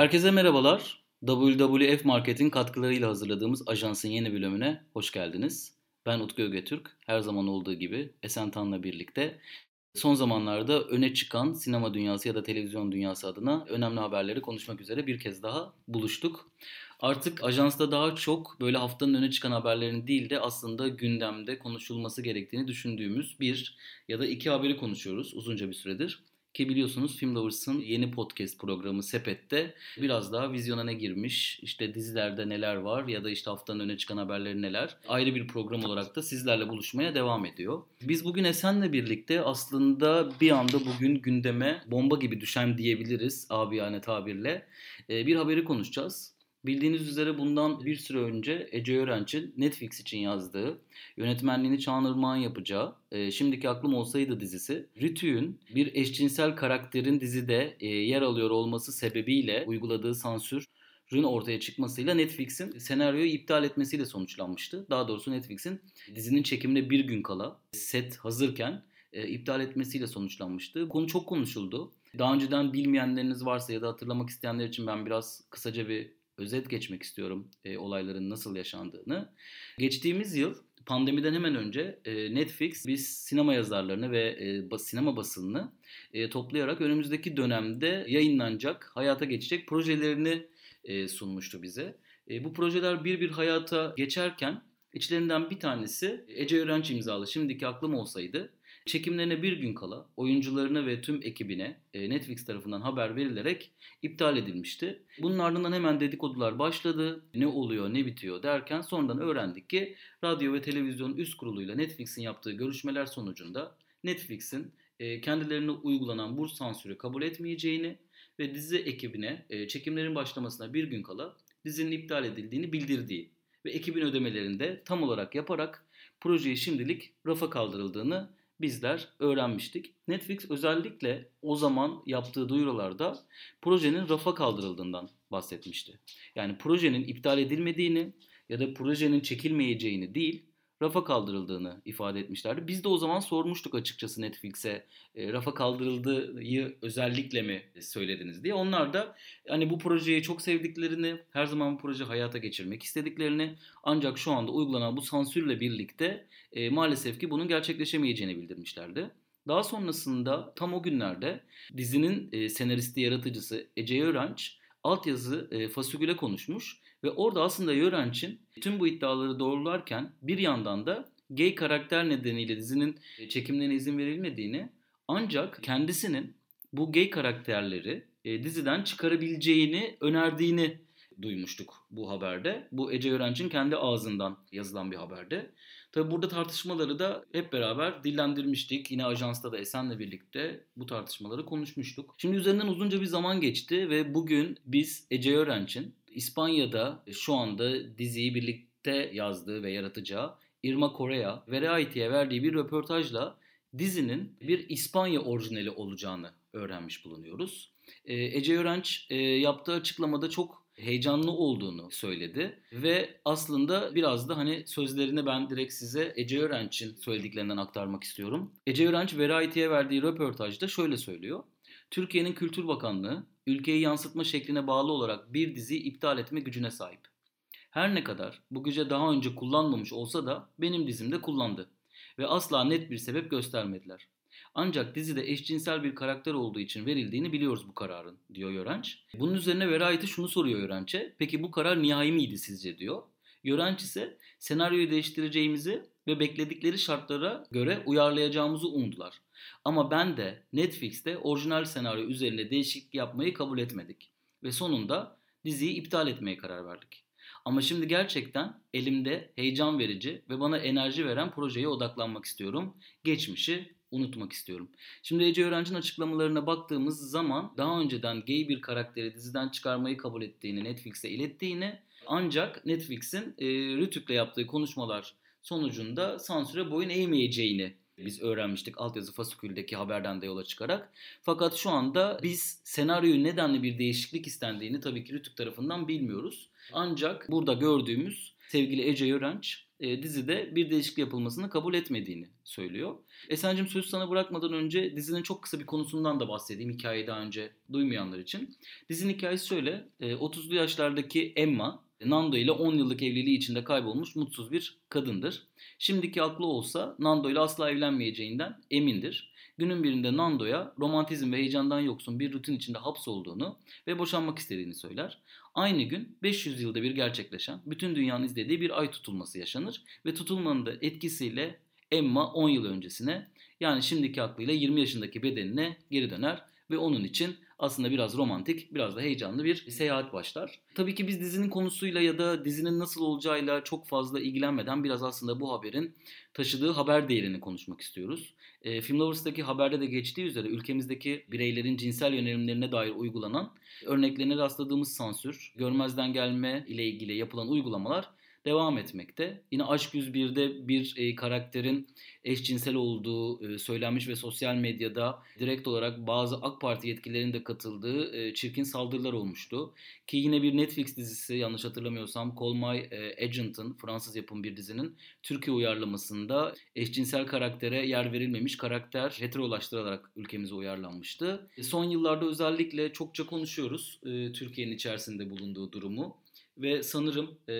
Herkese merhabalar. WWF Market'in katkılarıyla hazırladığımız ajansın yeni bölümüne hoş geldiniz. Ben Utku Ögetürk. Her zaman olduğu gibi Esen Tan'la birlikte son zamanlarda öne çıkan sinema dünyası ya da televizyon dünyası adına önemli haberleri konuşmak üzere bir kez daha buluştuk. Artık ajansta daha çok böyle haftanın öne çıkan haberlerin değil de aslında gündemde konuşulması gerektiğini düşündüğümüz bir ya da iki haberi konuşuyoruz uzunca bir süredir. Ki biliyorsunuz Film Lovers'ın yeni podcast programı Sepet'te biraz daha vizyona ne girmiş, işte dizilerde neler var ya da işte haftanın öne çıkan haberleri neler ayrı bir program olarak da sizlerle buluşmaya devam ediyor. Biz bugün Esen'le birlikte aslında bir anda bugün gündeme bomba gibi düşen diyebiliriz abiyane tabirle bir haberi konuşacağız. Bildiğiniz üzere bundan bir süre önce Ece Öğrenç'in Netflix için yazdığı, yönetmenliğini Çağan Irmak'ın yapacağı e, Şimdiki Aklım Olsaydı dizisi, Rütü'nün bir eşcinsel karakterin dizide e, yer alıyor olması sebebiyle uyguladığı sansür ürün ortaya çıkmasıyla Netflix'in senaryoyu iptal etmesiyle sonuçlanmıştı. Daha doğrusu Netflix'in dizinin çekimine bir gün kala set hazırken e, iptal etmesiyle sonuçlanmıştı. Konu çok konuşuldu. Daha önceden bilmeyenleriniz varsa ya da hatırlamak isteyenler için ben biraz kısaca bir özet geçmek istiyorum e, olayların nasıl yaşandığını. Geçtiğimiz yıl pandemiden hemen önce e, Netflix biz sinema yazarlarını ve e, bas, sinema basınını e, toplayarak önümüzdeki dönemde yayınlanacak, hayata geçecek projelerini e, sunmuştu bize. E, bu projeler bir bir hayata geçerken içlerinden bir tanesi Ece Öğrenç imzalı Şimdiki Aklım Olsaydı Çekimlerine bir gün kala oyuncularına ve tüm ekibine e, Netflix tarafından haber verilerek iptal edilmişti. Bunun ardından hemen dedikodular başladı. Ne oluyor, ne bitiyor derken sonradan öğrendik ki radyo ve televizyon üst kuruluyla Netflix'in yaptığı görüşmeler sonucunda Netflix'in e, kendilerine uygulanan burs sansürü kabul etmeyeceğini ve dizi ekibine e, çekimlerin başlamasına bir gün kala dizinin iptal edildiğini bildirdiği ve ekibin ödemelerini de tam olarak yaparak projeyi şimdilik rafa kaldırıldığını bizler öğrenmiştik. Netflix özellikle o zaman yaptığı duyurularda projenin rafa kaldırıldığından bahsetmişti. Yani projenin iptal edilmediğini ya da projenin çekilmeyeceğini değil, rafa kaldırıldığını ifade etmişlerdi. Biz de o zaman sormuştuk açıkçası Netflix'e e, rafa kaldırıldığı özellikle mi söylediniz diye. Onlar da hani bu projeyi çok sevdiklerini, her zaman bu proje hayata geçirmek istediklerini ancak şu anda uygulanan bu sansürle birlikte e, maalesef ki bunun gerçekleşemeyeceğini bildirmişlerdi. Daha sonrasında tam o günlerde dizinin e, senaristi yaratıcısı Ece Öğrenç altyazı e, fasiküle konuşmuş ve orada aslında Yörenç'in tüm bu iddiaları doğrularken bir yandan da gay karakter nedeniyle dizinin çekimlerine izin verilmediğini ancak kendisinin bu gay karakterleri e, diziden çıkarabileceğini önerdiğini duymuştuk bu haberde. Bu Ece Öğrenç'in kendi ağzından yazılan bir haberde. Tabi burada tartışmaları da hep beraber dillendirmiştik. Yine ajansta da Esen'le birlikte bu tartışmaları konuşmuştuk. Şimdi üzerinden uzunca bir zaman geçti ve bugün biz Ece Öğrenç'in İspanya'da şu anda diziyi birlikte yazdığı ve yaratacağı Irma Correa Variety'ye verdiği bir röportajla dizinin bir İspanya orijinali olacağını öğrenmiş bulunuyoruz. Ee, Ece Öğrenç e, yaptığı açıklamada çok heyecanlı olduğunu söyledi ve aslında biraz da hani sözlerini ben direkt size Ece Öğrenç'in söylediklerinden aktarmak istiyorum. Ece Öğrenç Variety'ye verdiği röportajda şöyle söylüyor. Türkiye'nin Kültür Bakanlığı ülkeyi yansıtma şekline bağlı olarak bir diziyi iptal etme gücüne sahip. Her ne kadar bu güce daha önce kullanmamış olsa da benim dizimde kullandı ve asla net bir sebep göstermediler. Ancak dizide eşcinsel bir karakter olduğu için verildiğini biliyoruz bu kararın diyor Yörenç. Bunun üzerine Verayet'i şunu soruyor Yörenç'e. Peki bu karar nihai miydi sizce diyor. Yörenç ise senaryoyu değiştireceğimizi ve bekledikleri şartlara göre uyarlayacağımızı umdular. Ama ben de Netflix'te orijinal senaryo üzerine değişiklik yapmayı kabul etmedik. Ve sonunda diziyi iptal etmeye karar verdik. Ama şimdi gerçekten elimde heyecan verici ve bana enerji veren projeye odaklanmak istiyorum. Geçmişi unutmak istiyorum. Şimdi Ece Öğrenci'nin açıklamalarına baktığımız zaman daha önceden gay bir karakteri diziden çıkarmayı kabul ettiğini, Netflix'e ilettiğini ancak Netflix'in e, Rütük'le yaptığı konuşmalar sonucunda sansüre boyun eğmeyeceğini biz öğrenmiştik altyazı fasiküldeki haberden de yola çıkarak. Fakat şu anda biz senaryoyu nedenli bir değişiklik istendiğini tabii ki Rütük tarafından bilmiyoruz. Ancak burada gördüğümüz sevgili Ece Yörenç e, dizide bir değişiklik yapılmasını kabul etmediğini söylüyor. Esen'cim söz sana bırakmadan önce dizinin çok kısa bir konusundan da bahsedeyim hikayeyi daha önce duymayanlar için. Dizinin hikayesi şöyle. E, 30'lu yaşlardaki Emma Nando ile 10 yıllık evliliği içinde kaybolmuş mutsuz bir kadındır. Şimdiki aklı olsa Nando ile asla evlenmeyeceğinden emindir. Günün birinde Nando'ya romantizm ve heyecandan yoksun bir rutin içinde hapsolduğunu ve boşanmak istediğini söyler. Aynı gün 500 yılda bir gerçekleşen, bütün dünyanın izlediği bir ay tutulması yaşanır ve tutulmanın da etkisiyle Emma 10 yıl öncesine yani şimdiki aklıyla 20 yaşındaki bedenine geri döner ve onun için aslında biraz romantik, biraz da heyecanlı bir seyahat başlar. Tabii ki biz dizinin konusuyla ya da dizinin nasıl olacağıyla çok fazla ilgilenmeden biraz aslında bu haberin taşıdığı haber değerini konuşmak istiyoruz. E, Film Lovers'taki haberde de geçtiği üzere ülkemizdeki bireylerin cinsel yönelimlerine dair uygulanan örneklerine rastladığımız sansür, görmezden gelme ile ilgili yapılan uygulamalar devam etmekte. Yine Aşk 101'de bir e, karakterin eşcinsel olduğu e, söylenmiş ve sosyal medyada direkt olarak bazı AK Parti yetkililerinin de katıldığı e, çirkin saldırılar olmuştu. Ki yine bir Netflix dizisi yanlış hatırlamıyorsam Call My e, Agent'ın Fransız yapım bir dizinin Türkiye uyarlamasında eşcinsel karaktere yer verilmemiş karakter heterolaştırılarak ülkemize uyarlanmıştı. E, son yıllarda özellikle çokça konuşuyoruz e, Türkiye'nin içerisinde bulunduğu durumu ve sanırım e,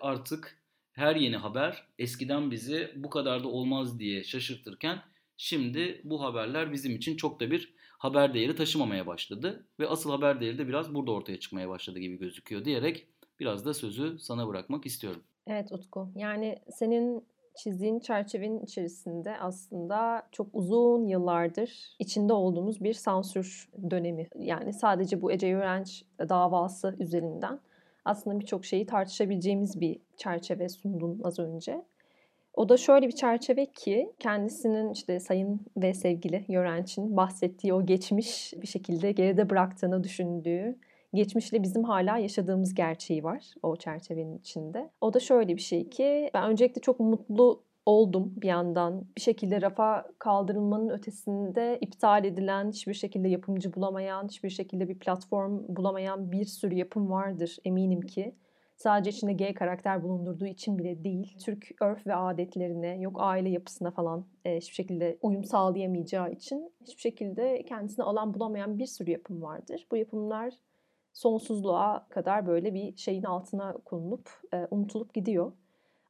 artık her yeni haber eskiden bizi bu kadar da olmaz diye şaşırtırken şimdi bu haberler bizim için çok da bir haber değeri taşımamaya başladı ve asıl haber değeri de biraz burada ortaya çıkmaya başladı gibi gözüküyor diyerek biraz da sözü sana bırakmak istiyorum. Evet Utku. Yani senin çizdiğin çerçevenin içerisinde aslında çok uzun yıllardır içinde olduğumuz bir sansür dönemi. Yani sadece bu Ece Yörenç davası üzerinden aslında birçok şeyi tartışabileceğimiz bir çerçeve sundun az önce. O da şöyle bir çerçeve ki kendisinin işte sayın ve sevgili Yörenç'in bahsettiği o geçmiş bir şekilde geride bıraktığını düşündüğü geçmişle bizim hala yaşadığımız gerçeği var o çerçevenin içinde. O da şöyle bir şey ki ben öncelikle çok mutlu oldum bir yandan. Bir şekilde rafa kaldırılmanın ötesinde iptal edilen, hiçbir şekilde yapımcı bulamayan, hiçbir şekilde bir platform bulamayan bir sürü yapım vardır eminim ki. Sadece içinde gay karakter bulundurduğu için bile değil. Türk örf ve adetlerine, yok aile yapısına falan e, hiçbir şekilde uyum sağlayamayacağı için hiçbir şekilde kendisine alan bulamayan bir sürü yapım vardır. Bu yapımlar sonsuzluğa kadar böyle bir şeyin altına konulup e, unutulup gidiyor.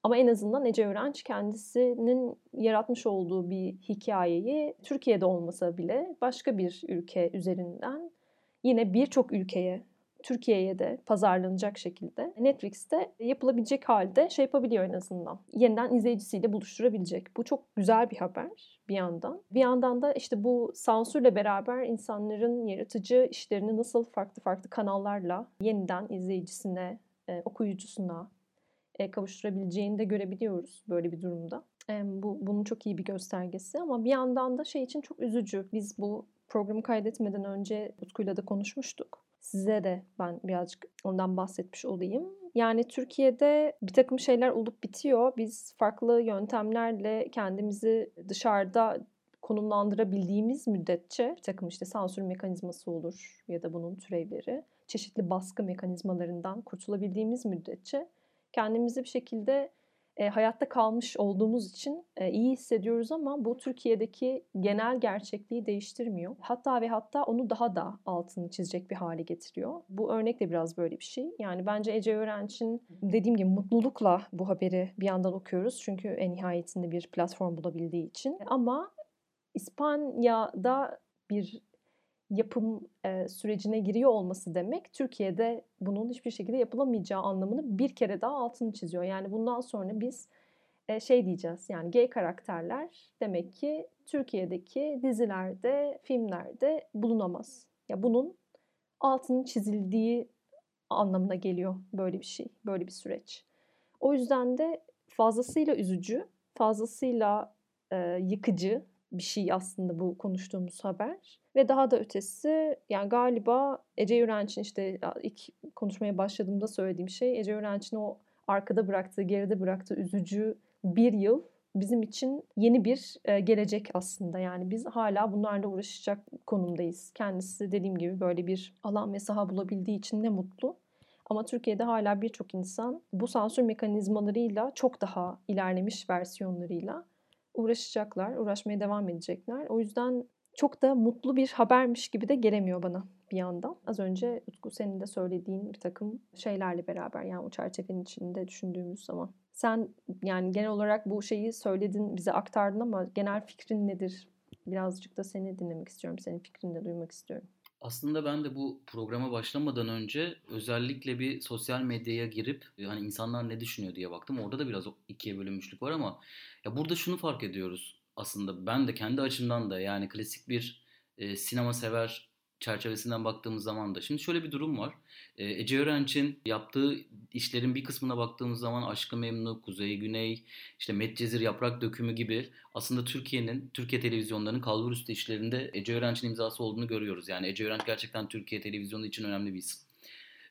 Ama en azından Ece Öğrenç kendisinin yaratmış olduğu bir hikayeyi Türkiye'de olmasa bile başka bir ülke üzerinden yine birçok ülkeye Türkiye'ye de pazarlanacak şekilde Netflix'te yapılabilecek halde şey yapabiliyor en azından. Yeniden izleyicisiyle buluşturabilecek. Bu çok güzel bir haber bir yandan. Bir yandan da işte bu sansürle beraber insanların yaratıcı işlerini nasıl farklı farklı kanallarla yeniden izleyicisine, e, okuyucusuna, kavuşturabileceğini de görebiliyoruz böyle bir durumda. E, bu bunun çok iyi bir göstergesi ama bir yandan da şey için çok üzücü. Biz bu programı kaydetmeden önce Utku'yla da konuşmuştuk. Size de ben birazcık ondan bahsetmiş olayım. Yani Türkiye'de bir takım şeyler olup bitiyor. Biz farklı yöntemlerle kendimizi dışarıda konumlandırabildiğimiz müddetçe bir takım işte sansür mekanizması olur ya da bunun türevleri çeşitli baskı mekanizmalarından kurtulabildiğimiz müddetçe kendimizi bir şekilde e, hayatta kalmış olduğumuz için e, iyi hissediyoruz ama bu Türkiye'deki genel gerçekliği değiştirmiyor. Hatta ve hatta onu daha da altını çizecek bir hale getiriyor. Bu örnek de biraz böyle bir şey. Yani bence Ece Öğrenç'in dediğim gibi mutlulukla bu haberi bir yandan okuyoruz. Çünkü en nihayetinde bir platform bulabildiği için. Ama İspanya'da bir yapım e, sürecine giriyor olması demek Türkiye'de bunun hiçbir şekilde yapılamayacağı anlamını bir kere daha altını çiziyor. Yani bundan sonra biz e, şey diyeceğiz yani gay karakterler demek ki Türkiye'deki dizilerde, filmlerde bulunamaz. Ya bunun altının çizildiği anlamına geliyor böyle bir şey, böyle bir süreç. O yüzden de fazlasıyla üzücü, fazlasıyla e, yıkıcı bir şey aslında bu konuştuğumuz haber. Ve daha da ötesi yani galiba Ece Yürenç'in işte ilk konuşmaya başladığımda söylediğim şey Ece Yürenç'in o arkada bıraktığı, geride bıraktığı üzücü bir yıl bizim için yeni bir gelecek aslında. Yani biz hala bunlarla uğraşacak konumdayız. Kendisi dediğim gibi böyle bir alan ve saha bulabildiği için ne mutlu. Ama Türkiye'de hala birçok insan bu sansür mekanizmalarıyla çok daha ilerlemiş versiyonlarıyla uğraşacaklar, uğraşmaya devam edecekler. O yüzden çok da mutlu bir habermiş gibi de gelemiyor bana bir yandan. Az önce Utku senin de söylediğin bir takım şeylerle beraber yani o çerçevenin içinde düşündüğümüz zaman. Sen yani genel olarak bu şeyi söyledin, bize aktardın ama genel fikrin nedir? Birazcık da seni dinlemek istiyorum, senin fikrini de duymak istiyorum. Aslında ben de bu programa başlamadan önce özellikle bir sosyal medyaya girip hani insanlar ne düşünüyor diye baktım. Orada da biraz ikiye bölünmüşlük var ama ya burada şunu fark ediyoruz aslında ben de kendi açımdan da yani klasik bir e, sinema sever çerçevesinden baktığımız zaman da. Şimdi şöyle bir durum var. E, Ece Örenç'in yaptığı işlerin bir kısmına baktığımız zaman Aşkı Memnu, Kuzey Güney, işte Medcezir Yaprak Dökümü gibi aslında Türkiye'nin, Türkiye televizyonlarının kalbur üstü işlerinde Ece Örenç'in imzası olduğunu görüyoruz. Yani Ece Örenç gerçekten Türkiye televizyonu için önemli bir isim.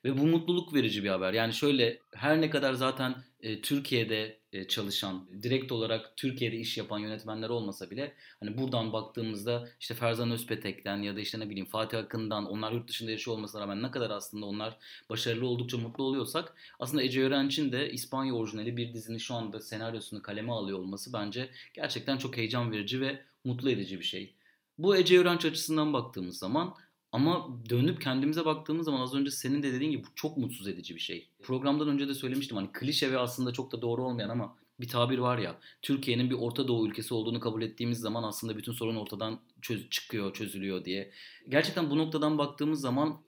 Ve bu mutluluk verici bir haber. Yani şöyle her ne kadar zaten e, Türkiye'de çalışan, direkt olarak Türkiye'de iş yapan yönetmenler olmasa bile hani buradan baktığımızda işte Ferzan Özpetek'ten ya da işte ne bileyim Fatih Akın'dan onlar yurt dışında yaşıyor olmasına rağmen ne kadar aslında onlar başarılı oldukça mutlu oluyorsak aslında Ece Örenç'in de İspanya orijinali bir dizinin şu anda senaryosunu kaleme alıyor olması bence gerçekten çok heyecan verici ve mutlu edici bir şey. Bu Ece Örenç açısından baktığımız zaman ama dönüp kendimize baktığımız zaman az önce senin de dediğin gibi bu çok mutsuz edici bir şey. Programdan önce de söylemiştim hani klişe ve aslında çok da doğru olmayan ama bir tabir var ya Türkiye'nin bir Orta Doğu ülkesi olduğunu kabul ettiğimiz zaman aslında bütün sorun ortadan çöz çıkıyor, çözülüyor diye. Gerçekten bu noktadan baktığımız zaman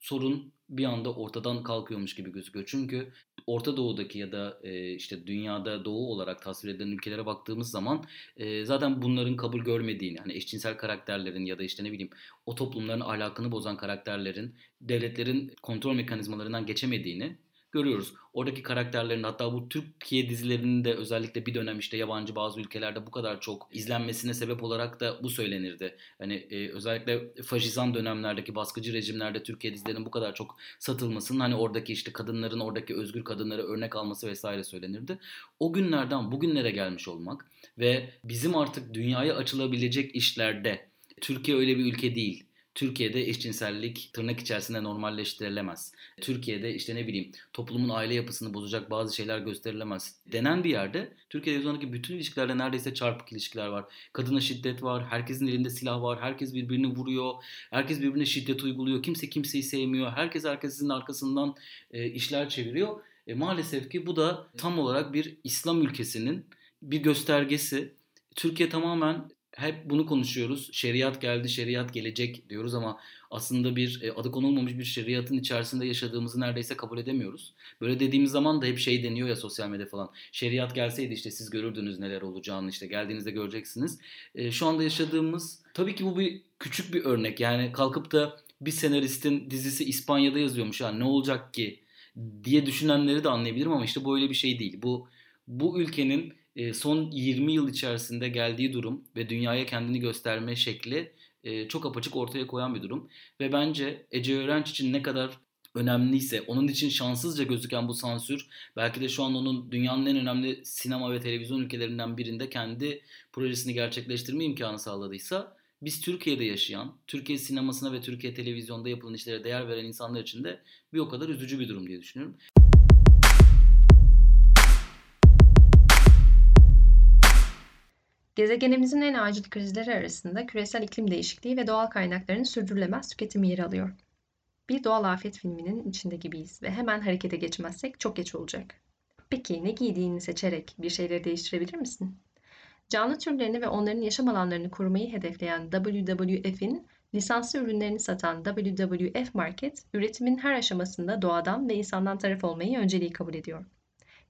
sorun bir anda ortadan kalkıyormuş gibi gözüküyor. Çünkü Orta Doğu'daki ya da e, işte dünyada Doğu olarak tasvir edilen ülkelere baktığımız zaman e, zaten bunların kabul görmediğini, hani eşcinsel karakterlerin ya da işte ne bileyim o toplumların ahlakını bozan karakterlerin devletlerin kontrol mekanizmalarından geçemediğini görüyoruz. Oradaki karakterlerin hatta bu Türkiye dizilerinin de özellikle bir dönem işte yabancı bazı ülkelerde bu kadar çok izlenmesine sebep olarak da bu söylenirdi. Hani e, özellikle faşizan dönemlerdeki baskıcı rejimlerde Türkiye dizilerinin bu kadar çok satılmasının hani oradaki işte kadınların oradaki özgür kadınları örnek alması vesaire söylenirdi. O günlerden bugünlere gelmiş olmak ve bizim artık dünyaya açılabilecek işlerde Türkiye öyle bir ülke değil. Türkiye'de eşcinsellik tırnak içerisinde normalleştirilemez. Türkiye'de işte ne bileyim toplumun aile yapısını bozacak bazı şeyler gösterilemez denen bir yerde Türkiye televizyondaki bütün ilişkilerde neredeyse çarpık ilişkiler var. Kadına şiddet var, herkesin elinde silah var, herkes birbirini vuruyor, herkes birbirine şiddet uyguluyor, kimse kimseyi sevmiyor, herkes herkesin arkasından e, işler çeviriyor. E, maalesef ki bu da tam olarak bir İslam ülkesinin bir göstergesi. Türkiye tamamen hep bunu konuşuyoruz. Şeriat geldi, şeriat gelecek diyoruz ama aslında bir e, adı konulmamış bir şeriatın içerisinde yaşadığımızı neredeyse kabul edemiyoruz. Böyle dediğimiz zaman da hep şey deniyor ya sosyal medya falan. Şeriat gelseydi işte siz görürdünüz neler olacağını işte geldiğinizde göreceksiniz. E, şu anda yaşadığımız tabii ki bu bir küçük bir örnek. Yani kalkıp da bir senaristin dizisi İspanya'da yazıyormuş ya ne olacak ki diye düşünenleri de anlayabilirim ama işte böyle bir şey değil. Bu bu ülkenin son 20 yıl içerisinde geldiği durum ve dünyaya kendini gösterme şekli e, çok apaçık ortaya koyan bir durum. Ve bence Ece Öğrenç için ne kadar önemliyse, onun için şanssızca gözüken bu sansür belki de şu an onun dünyanın en önemli sinema ve televizyon ülkelerinden birinde kendi projesini gerçekleştirme imkanı sağladıysa biz Türkiye'de yaşayan, Türkiye sinemasına ve Türkiye televizyonda yapılan işlere değer veren insanlar için de bir o kadar üzücü bir durum diye düşünüyorum. Gezegenimizin en acil krizleri arasında küresel iklim değişikliği ve doğal kaynakların sürdürülemez tüketimi yer alıyor. Bir doğal afet filminin içinde gibiyiz ve hemen harekete geçmezsek çok geç olacak. Peki ne giydiğini seçerek bir şeyleri değiştirebilir misin? Canlı türlerini ve onların yaşam alanlarını korumayı hedefleyen WWF'in lisanslı ürünlerini satan WWF Market, üretimin her aşamasında doğadan ve insandan taraf olmayı önceliği kabul ediyor.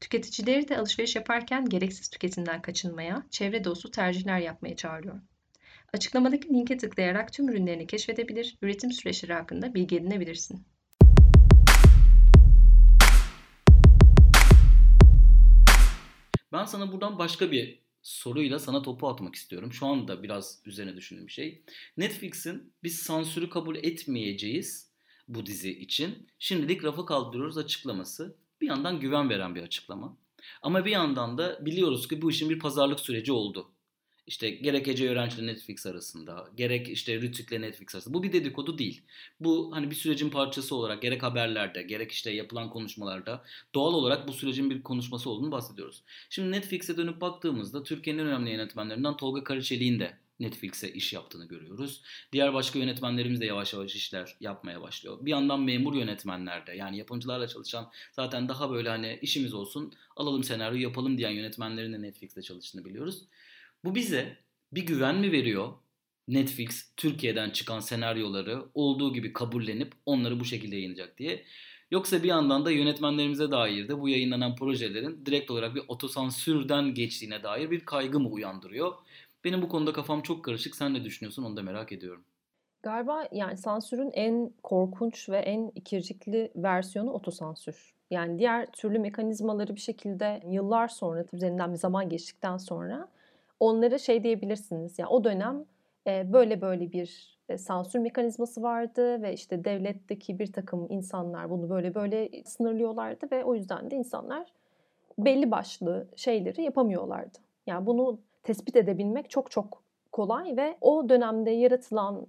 Tüketicileri de alışveriş yaparken gereksiz tüketimden kaçınmaya, çevre dostu tercihler yapmaya çağırıyor. Açıklamadaki linke tıklayarak tüm ürünlerini keşfedebilir, üretim süreçleri hakkında bilgi edinebilirsin. Ben sana buradan başka bir soruyla sana topu atmak istiyorum. Şu anda biraz üzerine düşündüğüm şey. Netflix'in biz sansürü kabul etmeyeceğiz bu dizi için. Şimdilik rafa kaldırıyoruz açıklaması bir yandan güven veren bir açıklama. Ama bir yandan da biliyoruz ki bu işin bir pazarlık süreci oldu. İşte gerek Ece Öğrenci Netflix arasında, gerek işte Rütük'le Netflix arasında. Bu bir dedikodu değil. Bu hani bir sürecin parçası olarak gerek haberlerde, gerek işte yapılan konuşmalarda doğal olarak bu sürecin bir konuşması olduğunu bahsediyoruz. Şimdi Netflix'e dönüp baktığımızda Türkiye'nin önemli yönetmenlerinden Tolga Karaçelik'in de Netflix'e iş yaptığını görüyoruz. Diğer başka yönetmenlerimiz de yavaş yavaş işler yapmaya başlıyor. Bir yandan memur yönetmenlerde yani yapımcılarla çalışan zaten daha böyle hani işimiz olsun alalım senaryo yapalım diyen yönetmenlerin de Netflix'te çalıştığını biliyoruz. Bu bize bir güven mi veriyor? Netflix Türkiye'den çıkan senaryoları olduğu gibi kabullenip onları bu şekilde yayınlayacak diye. Yoksa bir yandan da yönetmenlerimize dair de bu yayınlanan projelerin direkt olarak bir otosansürden geçtiğine dair bir kaygı mı uyandırıyor? Benim bu konuda kafam çok karışık. Sen ne düşünüyorsun onu da merak ediyorum. Galiba yani sansürün en korkunç ve en ikircikli versiyonu otosansür. Yani diğer türlü mekanizmaları bir şekilde yıllar sonra, üzerinden bir zaman geçtikten sonra onlara şey diyebilirsiniz. Yani o dönem e, böyle böyle bir e, sansür mekanizması vardı ve işte devletteki bir takım insanlar bunu böyle böyle sınırlıyorlardı ve o yüzden de insanlar belli başlı şeyleri yapamıyorlardı. Yani bunu tespit edebilmek çok çok kolay ve o dönemde yaratılan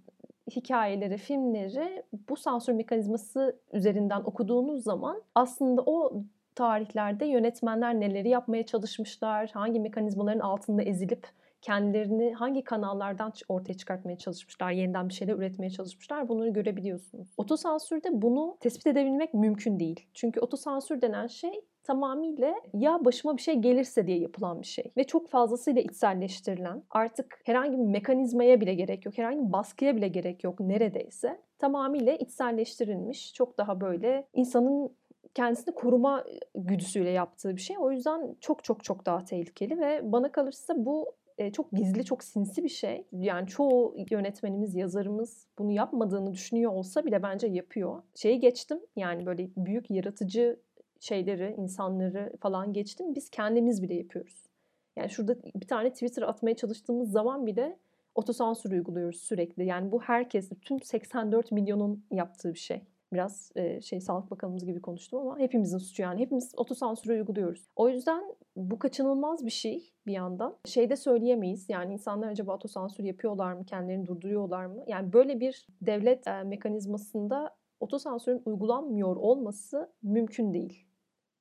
hikayeleri, filmleri bu sansür mekanizması üzerinden okuduğunuz zaman aslında o tarihlerde yönetmenler neleri yapmaya çalışmışlar, hangi mekanizmaların altında ezilip kendilerini hangi kanallardan ortaya çıkartmaya çalışmışlar, yeniden bir şeyler üretmeye çalışmışlar bunları görebiliyorsunuz. Otosansürde bunu tespit edebilmek mümkün değil. Çünkü otosansür denen şey tamamıyla ya başıma bir şey gelirse diye yapılan bir şey. Ve çok fazlasıyla içselleştirilen, artık herhangi bir mekanizmaya bile gerek yok, herhangi bir baskıya bile gerek yok neredeyse. Tamamıyla içselleştirilmiş, çok daha böyle insanın kendisini koruma güdüsüyle yaptığı bir şey. O yüzden çok çok çok daha tehlikeli ve bana kalırsa bu çok gizli, çok sinsi bir şey. Yani çoğu yönetmenimiz, yazarımız bunu yapmadığını düşünüyor olsa bile bence yapıyor. Şeyi geçtim yani böyle büyük yaratıcı şeyleri, insanları falan geçtim. Biz kendimiz bile yapıyoruz. Yani şurada bir tane Twitter atmaya çalıştığımız zaman bile otosansür uyguluyoruz sürekli. Yani bu herkes, tüm 84 milyonun yaptığı bir şey. Biraz e, şey Sağlık Bakanımız gibi konuştum ama hepimizin suçu yani. Hepimiz otosansürü uyguluyoruz. O yüzden bu kaçınılmaz bir şey bir yandan. Şey de söyleyemeyiz. Yani insanlar acaba otosansür yapıyorlar mı? Kendilerini durduruyorlar mı? Yani böyle bir devlet e, mekanizmasında otosansürün uygulanmıyor olması mümkün değil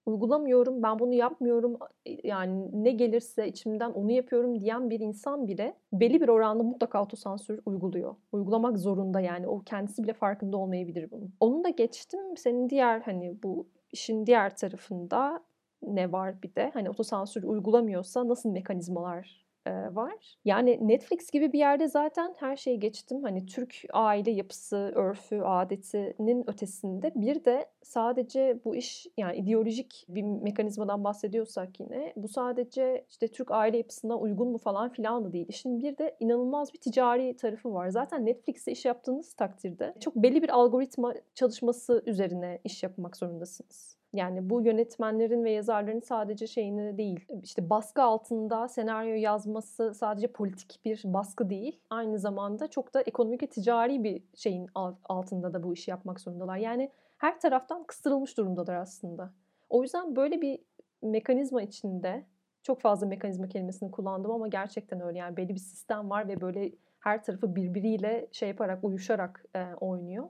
uygulamıyorum, ben bunu yapmıyorum, yani ne gelirse içimden onu yapıyorum diyen bir insan bile belli bir oranda mutlaka otosansür uyguluyor. Uygulamak zorunda yani. O kendisi bile farkında olmayabilir bunun. Onu da geçtim. Senin diğer hani bu işin diğer tarafında ne var bir de? Hani otosansür uygulamıyorsa nasıl mekanizmalar var. Yani Netflix gibi bir yerde zaten her şeyi geçtim. Hani Türk aile yapısı, örfü, adetinin ötesinde bir de sadece bu iş yani ideolojik bir mekanizmadan bahsediyorsak yine bu sadece işte Türk aile yapısına uygun mu falan filan da değil. İşin bir de inanılmaz bir ticari tarafı var. Zaten Netflix'te iş yaptığınız takdirde çok belli bir algoritma çalışması üzerine iş yapmak zorundasınız. Yani bu yönetmenlerin ve yazarların sadece şeyini değil, işte baskı altında senaryo yazması sadece politik bir baskı değil. Aynı zamanda çok da ekonomik ve ticari bir şeyin altında da bu işi yapmak zorundalar. Yani her taraftan kıstırılmış durumdalar aslında. O yüzden böyle bir mekanizma içinde çok fazla mekanizma kelimesini kullandım ama gerçekten öyle. Yani belli bir sistem var ve böyle her tarafı birbiriyle şey yaparak, uyuşarak e, oynuyor.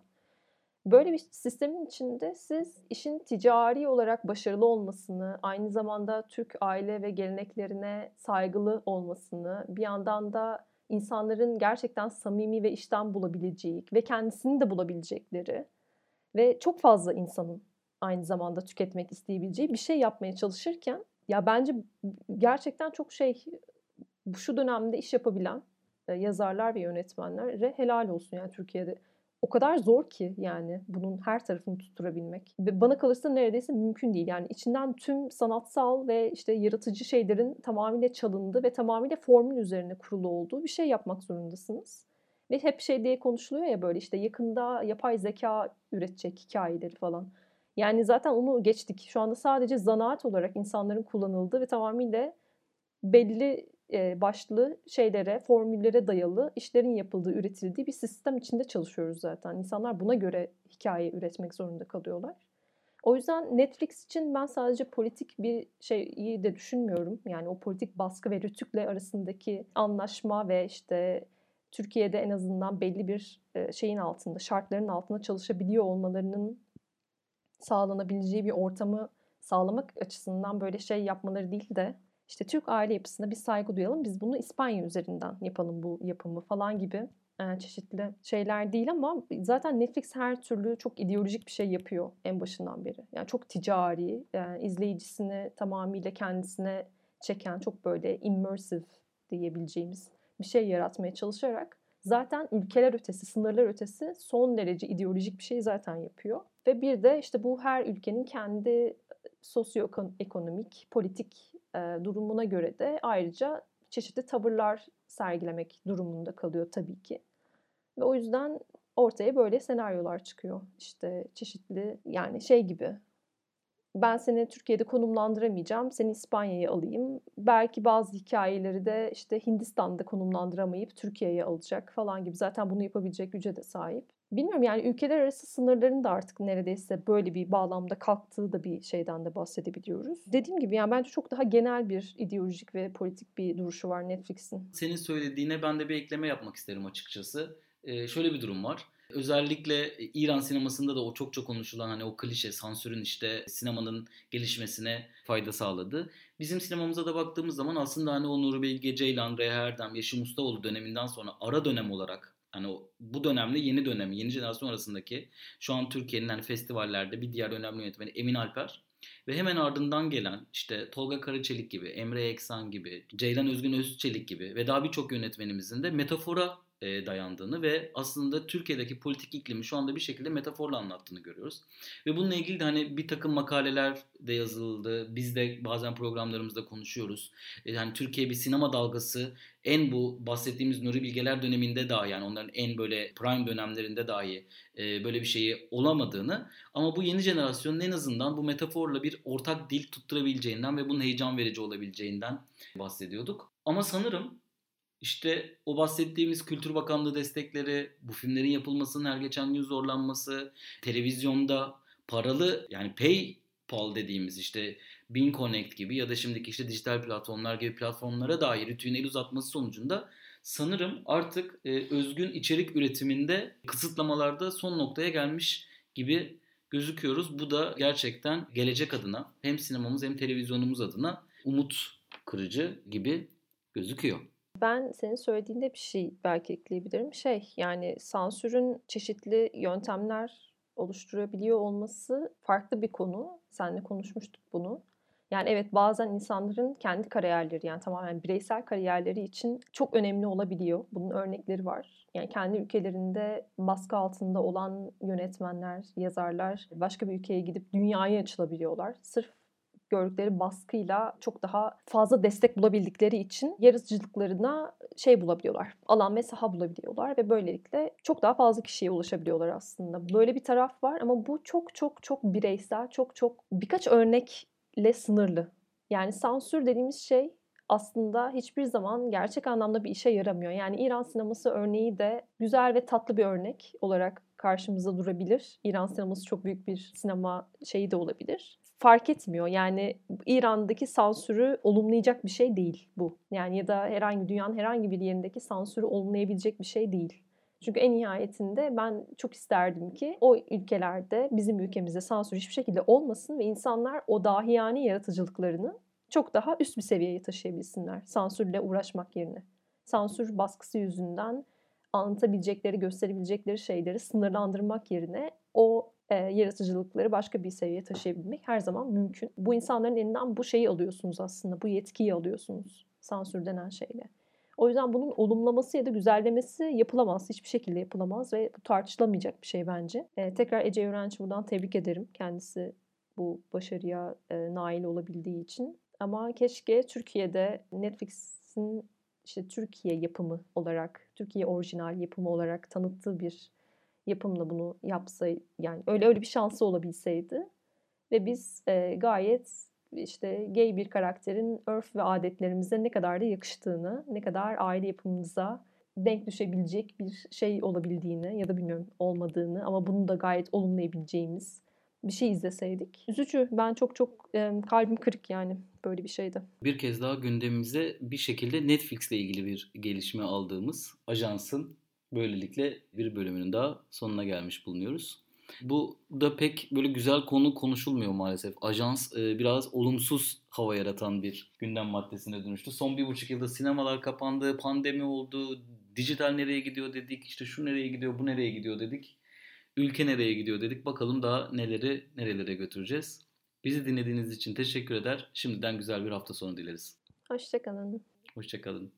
Böyle bir sistemin içinde siz işin ticari olarak başarılı olmasını, aynı zamanda Türk aile ve geleneklerine saygılı olmasını, bir yandan da insanların gerçekten samimi ve işten bulabileceği ve kendisini de bulabilecekleri ve çok fazla insanın aynı zamanda tüketmek isteyebileceği bir şey yapmaya çalışırken ya bence gerçekten çok şey şu dönemde iş yapabilen yazarlar ve yönetmenlere helal olsun yani Türkiye'de o kadar zor ki yani bunun her tarafını tutturabilmek. Ve bana kalırsa neredeyse mümkün değil. Yani içinden tüm sanatsal ve işte yaratıcı şeylerin tamamıyla çalındığı ve tamamıyla formül üzerine kurulu olduğu bir şey yapmak zorundasınız. Ve hep şey diye konuşuluyor ya böyle işte yakında yapay zeka üretecek hikayeleri falan. Yani zaten onu geçtik. Şu anda sadece zanaat olarak insanların kullanıldığı ve tamamıyla belli başlı şeylere, formüllere dayalı işlerin yapıldığı, üretildiği bir sistem içinde çalışıyoruz zaten. İnsanlar buna göre hikaye üretmek zorunda kalıyorlar. O yüzden Netflix için ben sadece politik bir şeyi de düşünmüyorum. Yani o politik baskı ve Rütük'le arasındaki anlaşma ve işte Türkiye'de en azından belli bir şeyin altında, şartların altında çalışabiliyor olmalarının sağlanabileceği bir ortamı sağlamak açısından böyle şey yapmaları değil de işte Türk aile yapısına bir saygı duyalım. Biz bunu İspanya üzerinden yapalım bu yapımı falan gibi çeşitli şeyler değil ama zaten Netflix her türlü çok ideolojik bir şey yapıyor en başından beri. Yani çok ticari, yani izleyicisini tamamıyla kendisine çeken çok böyle immersive diyebileceğimiz bir şey yaratmaya çalışarak zaten ülkeler ötesi, sınırlar ötesi son derece ideolojik bir şey zaten yapıyor. Ve bir de işte bu her ülkenin kendi sosyoekonomik, politik e, durumuna göre de ayrıca çeşitli tavırlar sergilemek durumunda kalıyor tabii ki. Ve o yüzden ortaya böyle senaryolar çıkıyor. İşte çeşitli yani şey gibi ben seni Türkiye'de konumlandıramayacağım. Seni İspanya'ya alayım. Belki bazı hikayeleri de işte Hindistan'da konumlandıramayıp Türkiye'ye alacak falan gibi. Zaten bunu yapabilecek güce de sahip. Bilmiyorum yani ülkeler arası sınırların da artık neredeyse böyle bir bağlamda kalktığı da bir şeyden de bahsedebiliyoruz. Dediğim gibi yani bence çok daha genel bir ideolojik ve politik bir duruşu var Netflix'in. Senin söylediğine ben de bir ekleme yapmak isterim açıkçası. Ee, şöyle bir durum var. Özellikle İran sinemasında da o çok çok konuşulan hani o klişe sansürün işte sinemanın gelişmesine fayda sağladı. Bizim sinemamıza da baktığımız zaman aslında hani o Nuri Bilge Ceylan, Reha Erdem, Yeşim Ustaoğlu döneminden sonra ara dönem olarak hani bu dönemde yeni dönem, yeni jenerasyon arasındaki şu an Türkiye'nin hani festivallerde bir diğer önemli yönetmeni Emin Alper ve hemen ardından gelen işte Tolga Karaçelik gibi, Emre Eksan gibi, Ceylan Özgün Özçelik gibi ve daha birçok yönetmenimizin de metafora e, dayandığını ve aslında Türkiye'deki politik iklimi şu anda bir şekilde metaforla anlattığını görüyoruz. Ve bununla ilgili de hani bir takım makaleler de yazıldı. Biz de bazen programlarımızda konuşuyoruz. E, yani Türkiye bir sinema dalgası en bu bahsettiğimiz Nuri Bilgeler döneminde dahi yani onların en böyle prime dönemlerinde dahi e, böyle bir şeyi olamadığını ama bu yeni jenerasyonun en azından bu metaforla bir ortak dil tutturabileceğinden ve bunun heyecan verici olabileceğinden bahsediyorduk. Ama sanırım işte o bahsettiğimiz Kültür Bakanlığı destekleri, bu filmlerin yapılmasının her geçen gün zorlanması, televizyonda paralı yani PayPal dediğimiz işte Bin Connect gibi ya da şimdiki işte dijital platformlar gibi platformlara dair rütüğün el uzatması sonucunda sanırım artık e, özgün içerik üretiminde kısıtlamalarda son noktaya gelmiş gibi gözüküyoruz. Bu da gerçekten gelecek adına hem sinemamız hem televizyonumuz adına umut kırıcı gibi gözüküyor. Ben senin söylediğinde bir şey belki ekleyebilirim. Şey yani sansürün çeşitli yöntemler oluşturabiliyor olması farklı bir konu. Seninle konuşmuştuk bunu. Yani evet bazen insanların kendi kariyerleri yani tamamen bireysel kariyerleri için çok önemli olabiliyor. Bunun örnekleri var. Yani kendi ülkelerinde baskı altında olan yönetmenler, yazarlar başka bir ülkeye gidip dünyaya açılabiliyorlar. Sırf gördükleri baskıyla çok daha fazla destek bulabildikleri için yaratıcılıklarına şey bulabiliyorlar. Alan ve saha bulabiliyorlar ve böylelikle çok daha fazla kişiye ulaşabiliyorlar aslında. Böyle bir taraf var ama bu çok çok çok bireysel, çok çok birkaç örnekle sınırlı. Yani sansür dediğimiz şey aslında hiçbir zaman gerçek anlamda bir işe yaramıyor. Yani İran sineması örneği de güzel ve tatlı bir örnek olarak karşımıza durabilir. İran sineması çok büyük bir sinema şeyi de olabilir fark etmiyor. Yani İran'daki sansürü olumlayacak bir şey değil bu. Yani ya da herhangi dünyanın herhangi bir yerindeki sansürü olumlayabilecek bir şey değil. Çünkü en nihayetinde ben çok isterdim ki o ülkelerde bizim ülkemizde sansür hiçbir şekilde olmasın ve insanlar o dahiyane yaratıcılıklarını çok daha üst bir seviyeye taşıyabilsinler sansürle uğraşmak yerine. Sansür baskısı yüzünden anlatabilecekleri, gösterebilecekleri şeyleri sınırlandırmak yerine o e, yaratıcılıkları başka bir seviyeye taşıyabilmek her zaman mümkün. Bu insanların elinden bu şeyi alıyorsunuz aslında. Bu yetkiyi alıyorsunuz sansür denen şeyle. O yüzden bunun olumlaması ya da güzellemesi yapılamaz. Hiçbir şekilde yapılamaz ve bu tartışılamayacak bir şey bence. E, tekrar Ece Öğrenci buradan tebrik ederim. Kendisi bu başarıya e, nail olabildiği için. Ama keşke Türkiye'de Netflix'in işte Türkiye yapımı olarak, Türkiye orijinal yapımı olarak tanıttığı bir yapımla bunu yapsa yani öyle öyle bir şansı olabilseydi ve biz e, gayet işte gay bir karakterin örf ve adetlerimize ne kadar da yakıştığını, ne kadar aile yapımımıza denk düşebilecek bir şey olabildiğini ya da bilmiyorum olmadığını ama bunu da gayet olumlayabileceğimiz bir şey izleseydik. Üzücü. Ben çok çok e, kalbim kırık yani böyle bir şeydi. Bir kez daha gündemimize bir şekilde Netflix ile ilgili bir gelişme aldığımız ajansın böylelikle bir bölümünün daha sonuna gelmiş bulunuyoruz. Bu da pek böyle güzel konu konuşulmuyor maalesef. Ajans e, biraz olumsuz hava yaratan bir gündem maddesine dönüştü. Son bir buçuk yılda sinemalar kapandı, pandemi oldu, dijital nereye gidiyor dedik, işte şu nereye gidiyor, bu nereye gidiyor dedik. Ülke nereye gidiyor dedik. Bakalım daha neleri nerelere götüreceğiz. Bizi dinlediğiniz için teşekkür eder. Şimdiden güzel bir hafta sonu dileriz. Hoşçakalın. Hoşçakalın.